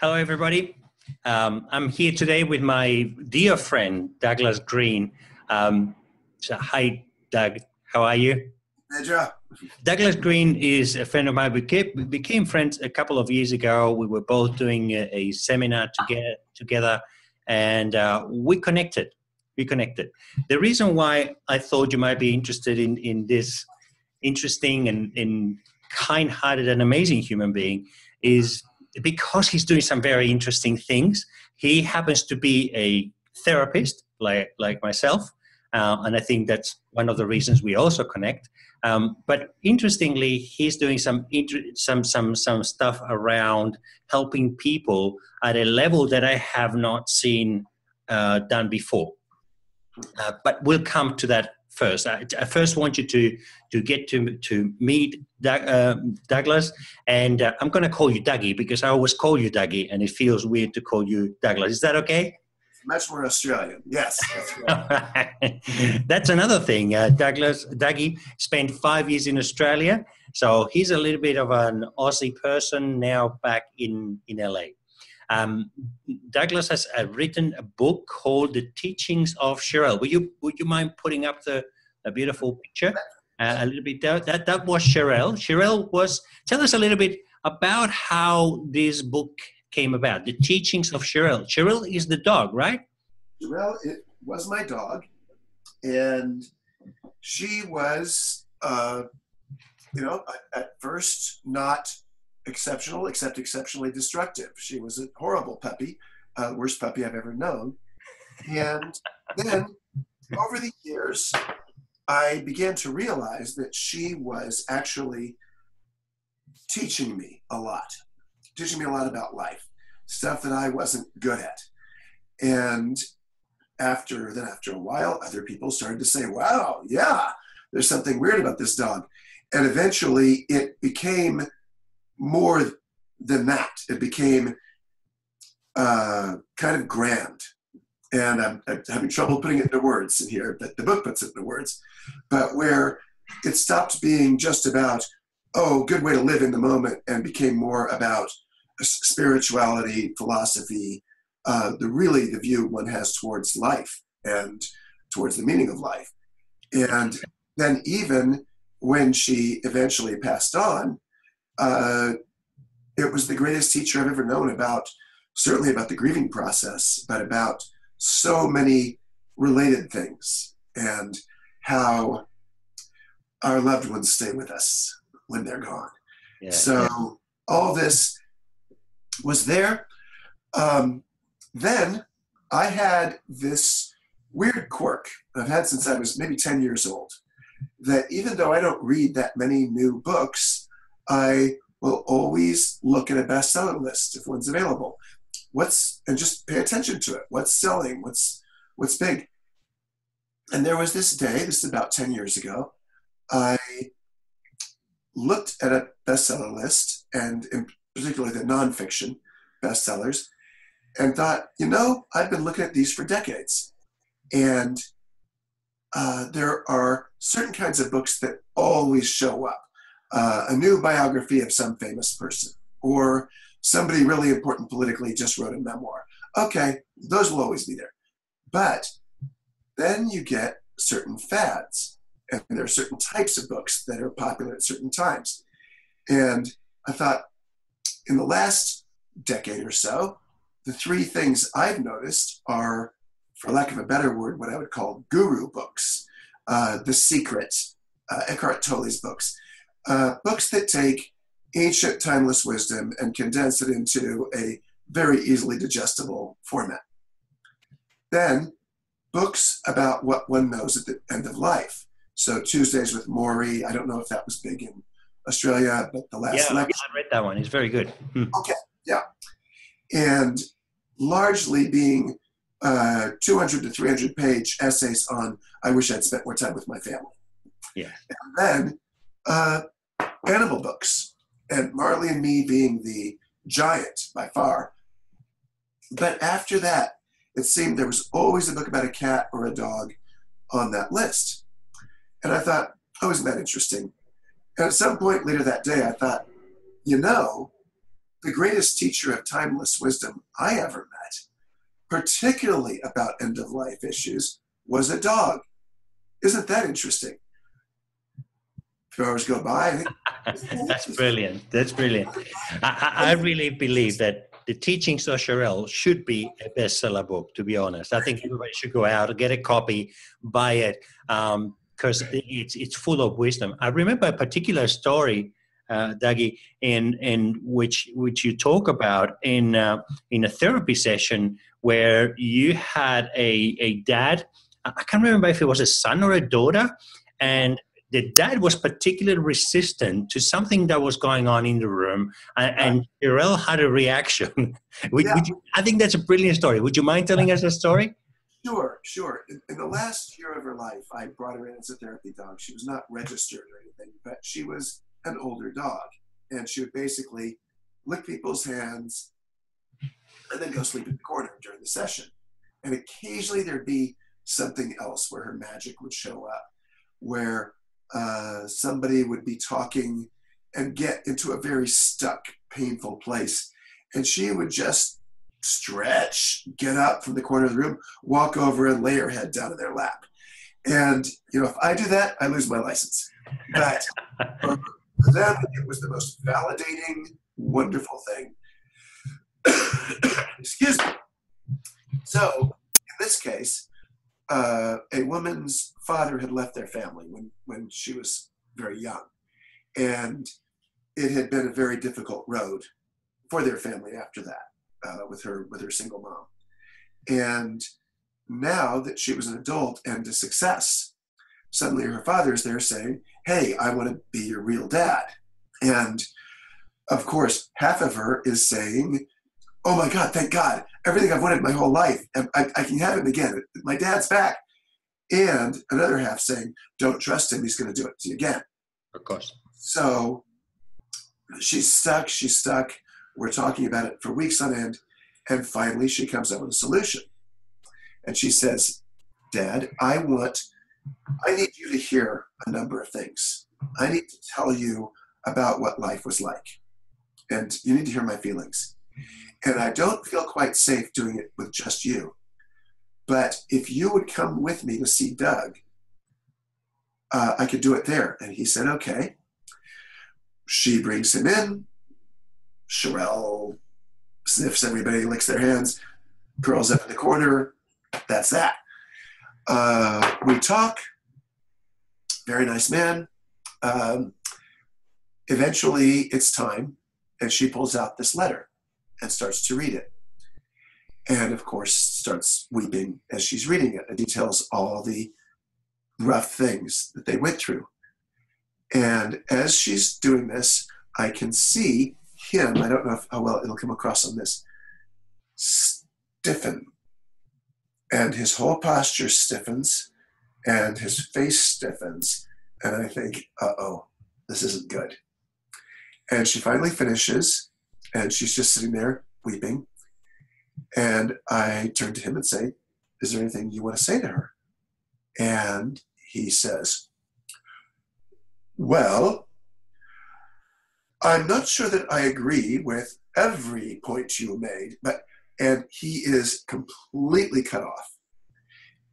Hello, everybody. Um, I'm here today with my dear friend, Douglas Green. Um, so hi, Doug. How are you? Pedro. Douglas Green is a friend of mine. We, kept, we became friends a couple of years ago. We were both doing a, a seminar together, together and uh, we connected. We connected. The reason why I thought you might be interested in, in this interesting and, and kind-hearted and amazing human being is because he's doing some very interesting things. He happens to be a therapist, like like myself, uh, and I think that's one of the reasons we also connect. Um, but interestingly, he's doing some some some some stuff around helping people at a level that I have not seen uh, done before. Uh, but we'll come to that first. I, I, first want you to to get to to meet Doug, uh, Douglas, and uh, I'm going to call you Dougie because I always call you Dougie, and it feels weird to call you Douglas. Is that okay? Much more Australian, yes. That's, right. that's another thing. Uh, Douglas Dougie spent five years in Australia, so he's a little bit of an Aussie person now back in in LA. Um, Douglas has uh, written a book called The Teachings of Cheryl. Would you would you mind putting up the a beautiful picture uh, a little bit? That, that that was Cheryl. Cheryl was. Tell us a little bit about how this book came about. The Teachings of Cheryl. Cheryl is the dog, right? Cheryl it was my dog, and she was, uh, you know, at first not exceptional, except exceptionally destructive. She was a horrible puppy, uh, worst puppy I've ever known. And then over the years, I began to realize that she was actually teaching me a lot, teaching me a lot about life, stuff that I wasn't good at. And after then, after a while, other people started to say, wow, yeah, there's something weird about this dog. And eventually it became more than that. It became uh, kind of grand. And I'm, I'm, having trouble putting it into words in here, but the book puts it into words. But where it stopped being just about, oh, good way to live in the moment, and became more about spirituality, philosophy, uh, the really the view one has towards life and towards the meaning of life. And then even when she eventually passed on, uh, it was the greatest teacher I've ever known about, certainly about the grieving process, but about so many related things and how our loved ones stay with us when they're gone. Yeah, so yeah. all this was there. Um, then I had this weird quirk I've had since I was maybe 10 years old that even though I don't read that many new books, I will always look at a bestseller list if one's available. What's and just pay attention to it. What's selling? What's what's big? And there was this day, this is about 10 years ago, I looked at a bestseller list and in particularly the nonfiction bestsellers and thought, you know, I've been looking at these for decades. And uh, there are certain kinds of books that always show up uh, a new biography of some famous person, or somebody really important politically just wrote a memoir. Okay, those will always be there. But then you get certain fads, and there are certain types of books that are popular at certain times. And I thought, in the last decade or so, the three things I've noticed are, for lack of a better word, what I would call guru books. Uh, the Secret, uh, Eckhart Tolle's books uh, books that take ancient timeless wisdom and condense it into a very easily digestible format. Then, books about what one knows at the end of life. So, Tuesdays with Morrie, I don't know if that was big in Australia, but the last yeah, lecture. I read that one. It's very good. Hmm. Okay, yeah. And largely being uh, 200 to 300 page essays on, I wish I'd spent more time with my family. Yeah. And then uh, animal books, and Marley and Me being the giant by far. But after that, it seemed there was always a book about a cat or a dog on that list. And I thought, oh, isn't that interesting? and at some point later that day, I thought, you know, the greatest teacher of timeless wisdom I ever met, particularly about end of life issues, was a dog. Isn't that interesting? Two hours go by. That's brilliant. That's brilliant. I, I, really believe that the teachings of Cheryl should be a bestseller book. To be honest, I think everybody should go out get a copy, buy it, because um, it's it's full of wisdom. I remember a particular story uh, Dougie, in in which which you talk about in uh, in a therapy session where you had a a dad. I can't remember if it was a son or a daughter, and the dad was particularly resistant to something that was going on in the room, and, and had a reaction. would, yeah. would you, I think that's a brilliant story. Would you mind telling us a story? Sure, sure. In, in, the last year of her life, I brought her in as a therapy dog. She was not registered or anything, but she was an older dog. And she would basically lick people's hands and then go sleep in the corner during the session. And occasionally there'd be something else where her magic would show up, where uh, somebody would be talking and get into a very stuck, painful place. And she would just stretch, get up from the corner of the room, walk over and lay her head down in their lap. And, you know, if I do that, I lose my license. But for them, it was the most validating, wonderful thing. Excuse me. So, in this case, uh, a woman's father had left their family when, when she was very young. And it had been a very difficult road for their family after that, uh, with her with her single mom. And now that she was an adult and a success, suddenly her father's there saying, Hey, I want to be your real dad. And of course, half of her is saying, Oh my God, thank God. Everything I've wanted my whole life, I, I can have him again. My dad's back. And another half saying, Don't trust him. He's going to do it to you again. Of course. So she's stuck. She's stuck. We're talking about it for weeks on end. And finally, she comes up with a solution. And she says, Dad, I want I need you to hear a number of things. I need to tell you about what life was like. And you need to hear my feelings. And I don't feel quite safe doing it with just you. But if you would come with me to see Doug, uh, I could do it there. And he said, okay. She brings him in. Cheryl sniffs everybody, licks their hands, curls up in the corner. That's that. Uh, we talk. Very nice man. Um, eventually, it's time, and she pulls out this letter and starts to read it. And of course, starts weeping as she's reading it. It details all the rough things that they went through. And as she's doing this, I can see him, I don't know if, how well it'll come across on this, stiffen and his whole posture stiffens and his face stiffens and i think uh-oh this isn't good and she finally finishes and she's just sitting there weeping and i turn to him and say is there anything you want to say to her and he says well i'm not sure that i agree with every point you made but and he is completely cut off.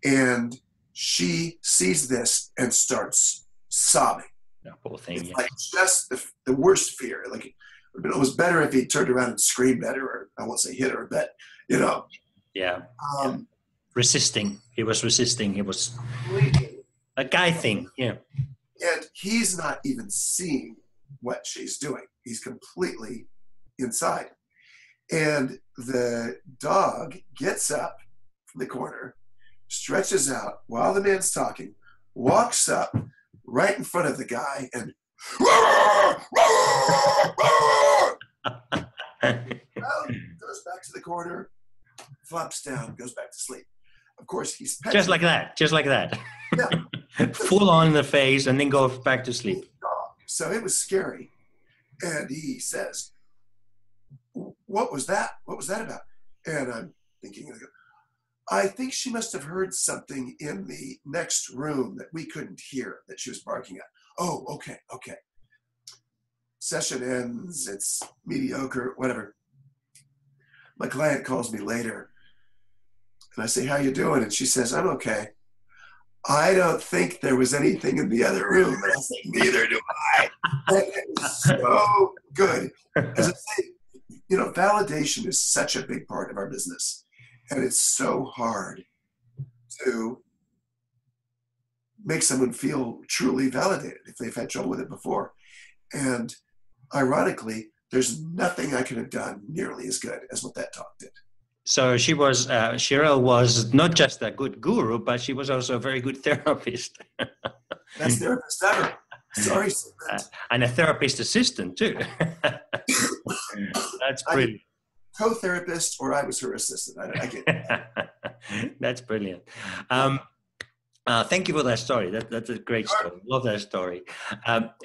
And she sees this and starts sobbing. Poor thing. It's yeah. like just the, the worst fear. Like it was better if he turned around and screamed at her, or I won't say hit her, but you know. Yeah. Um, resisting. He was resisting. He was a guy thing. Yeah. And he's not even seeing what she's doing. He's completely inside. And the dog gets up from the corner, stretches out while the man's talking, walks up right in front of the guy, and goes back to the corner, flops down, goes back to sleep. Of course, he's just like that, just like that. Yeah. Full on the face, and then go back to sleep. So it was scary. And he says, what was that? What was that about? And I'm thinking, I think she must have heard something in the next room that we couldn't hear that she was barking at. Oh, okay, okay. session ends, it's mediocre, whatever. My client calls me later and I say, How you doing? And she says, I'm okay. I don't think there was anything in the other room. And I Neither do I. So good. As I say, you know, validation is such a big part of our business. And it's so hard to make someone feel truly validated if they've had trouble with it before. And ironically, there's nothing I could have done nearly as good as what that talk did. So she was, uh, Cheryl was not just a good guru, but she was also a very good therapist. Best therapist ever. Sorry, uh, and a therapist assistant too. That's brilliant. Co-therapist, or I was her assistant. I, I get. That's brilliant. Um, uh, thank you for that story. That, that's a great story. Love that story. Um,